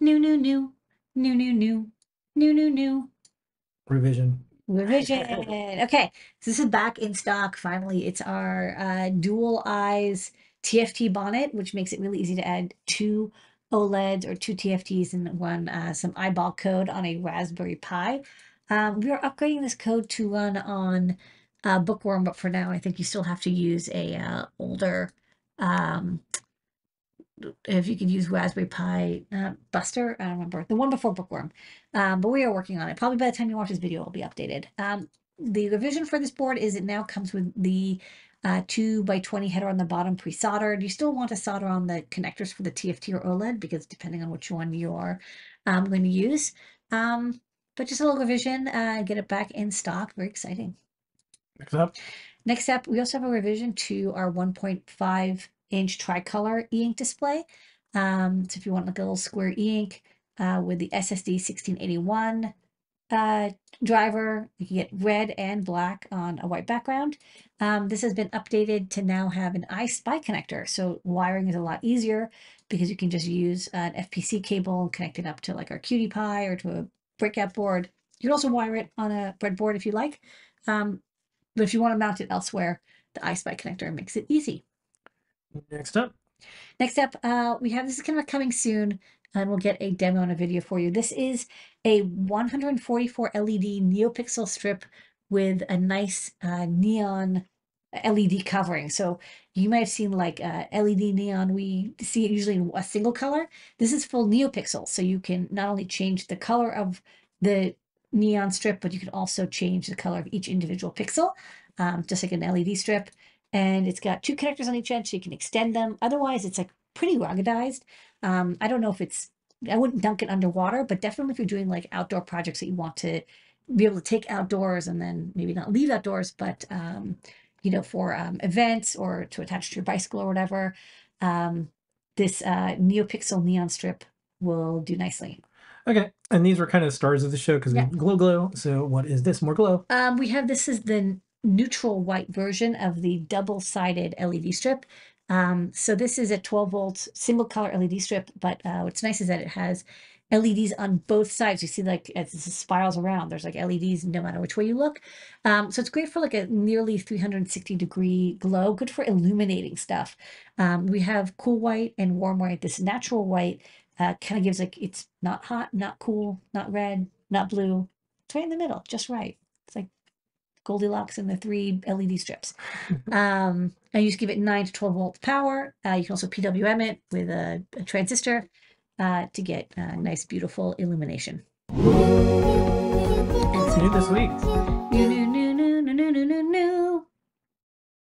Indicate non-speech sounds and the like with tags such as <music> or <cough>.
new, new, new, new, new, new, new, new. Revision. Revision. <laughs> Okay, so this is back in stock. Finally, it's our uh, dual eyes TFT bonnet, which makes it really easy to add two OLEDs or two TFTs and one uh, some eyeball code on a Raspberry Pi. Um, we are upgrading this code to run on uh, Bookworm, but for now, I think you still have to use a uh, older. Um, if you could use Raspberry Pi uh, Buster, I don't remember the one before Bookworm, um, but we are working on it. Probably by the time you watch this video, it'll be updated. Um, the revision for this board is it now comes with the uh, 2 by 20 header on the bottom pre-soldered. You still want to solder on the connectors for the TFT or OLED because depending on which one you're um, going to use. Um, but just a little revision, uh, get it back in stock. Very exciting. Next up. Next up, we also have a revision to our 1.5 inch tricolor e-ink display. Um, so if you want like a little square e-ink uh, with the SSD 1681 uh, driver, you can get red and black on a white background. Um, this has been updated to now have an EYESPI connector. So wiring is a lot easier because you can just use an FPC cable and connect it up to like our QT Py or to a breakout board. You can also wire it on a breadboard if you like. Um, but if you want to mount it elsewhere, the EYESPI connector makes it easy. Next up. Next up, uh, we have this is kind of coming soon, and we'll get a demo and a video for you. This is a 144 LED NeoPixel strip with a nice uh, neon LED covering. So you might have seen like uh, LED neon. We see it usually in a single color. This is full NeoPixel, so you can not only change the color of the neon strip, but you can also change the color of each individual pixel, um, just like an LED strip and it's got two connectors on each end so you can extend them. Otherwise, it's like pretty ruggedized. Um, I don't know if it's, I wouldn't dunk it underwater, but definitely if you're doing like outdoor projects that you want to be able to take outdoors and then maybe not leave outdoors, but, um, you know, for um, events or to attach to your bicycle or whatever, um, this uh, NeoPixel neon strip will do nicely. Okay, and these were kind of stars of the show because Yeah. we glow glow. So what is this? More glow. Um, we have this is the neutral white version of the double-sided LED strip. Um, so this is a 12 volt single color LED strip, but uh, what's nice is that it has LEDs on both sides. You see like as spirals around, there's like LEDs no matter which way you look. Um, so it's great for like a nearly 360 degree glow, good for illuminating stuff. Um, we have cool white and warm white. This natural white uh, kind of gives like, it's not hot, not cool, not red, not blue. It's right in the middle, just right. Goldilocks and the three LED strips. <laughs> um, and you just give it 9 to 12 volt power. Uh, you can also PWM it with a, a transistor uh, to get uh, nice, beautiful illumination. New this week. New, new,